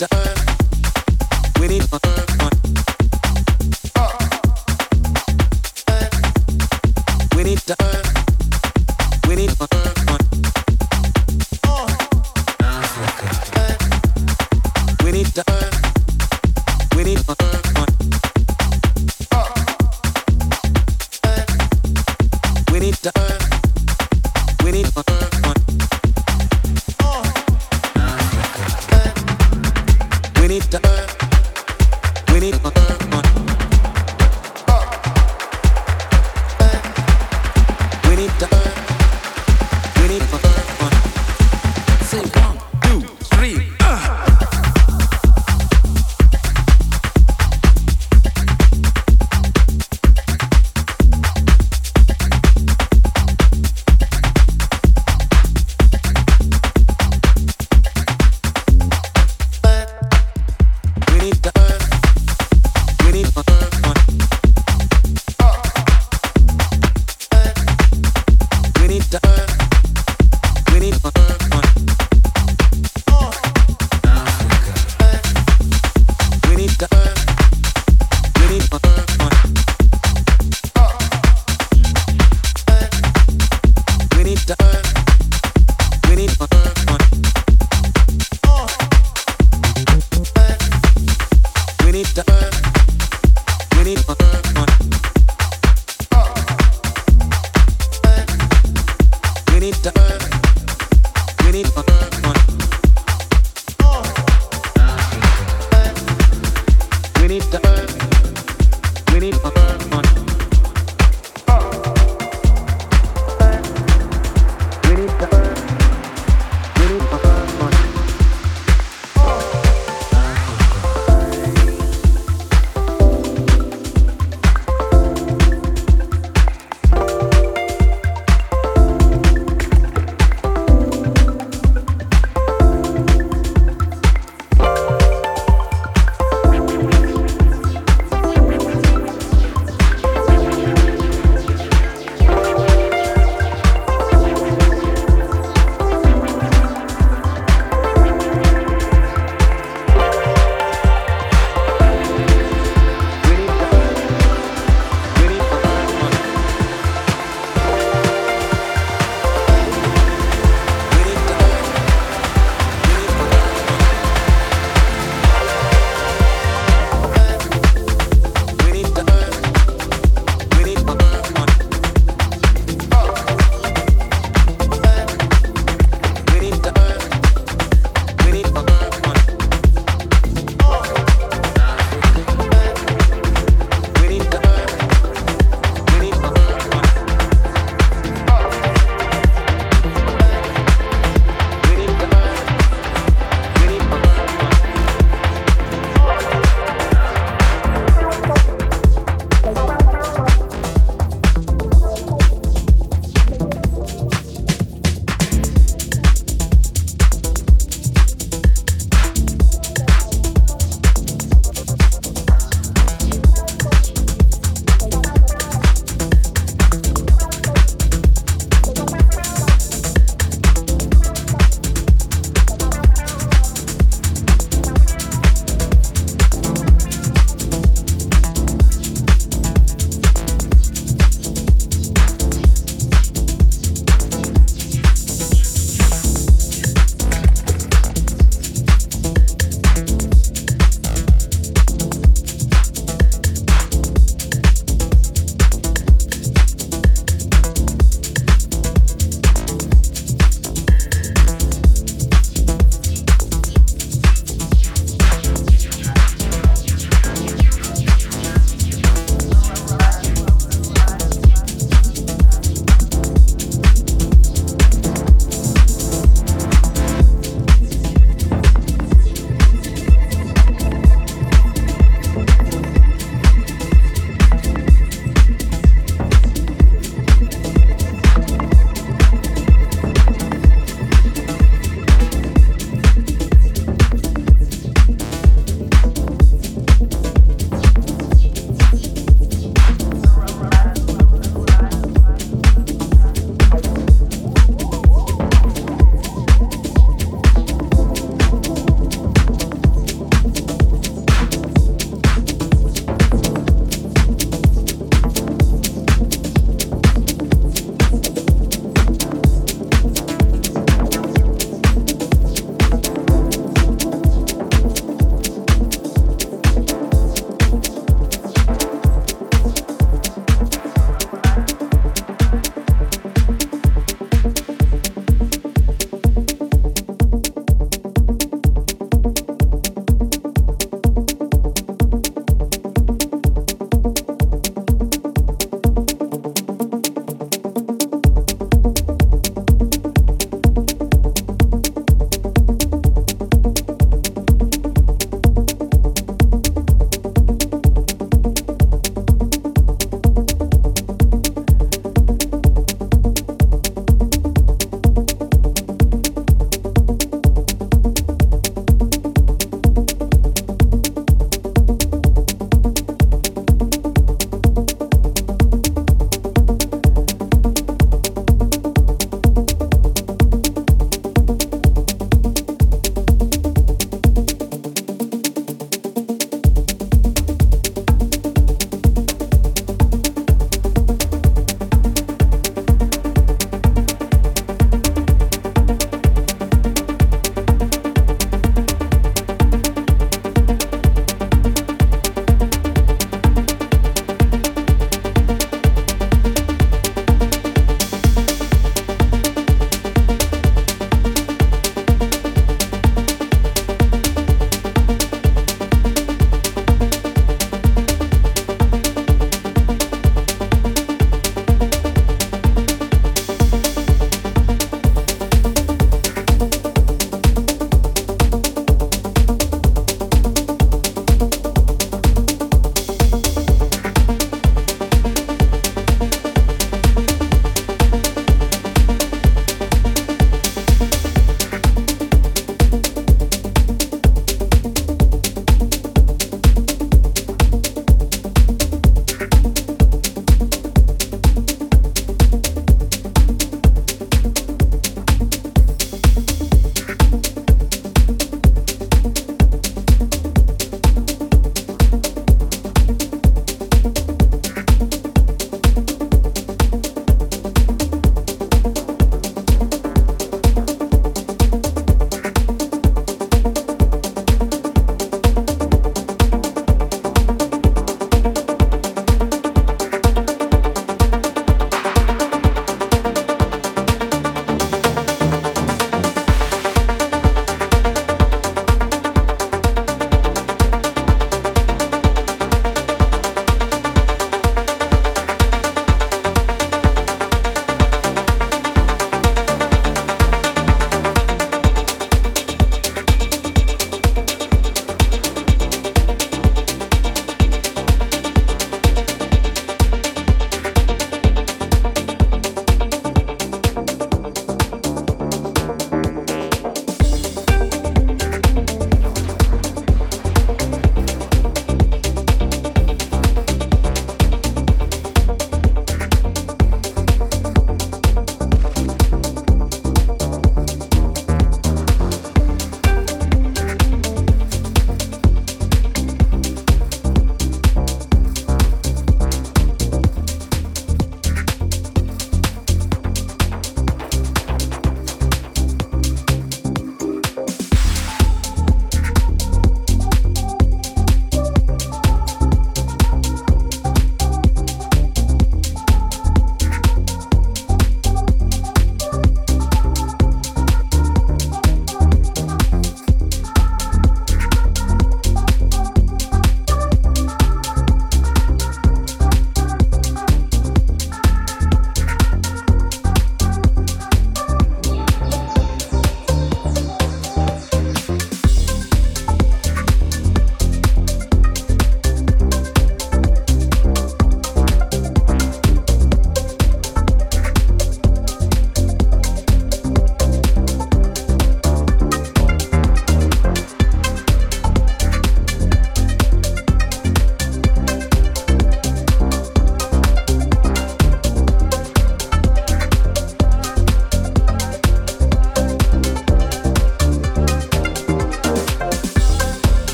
the.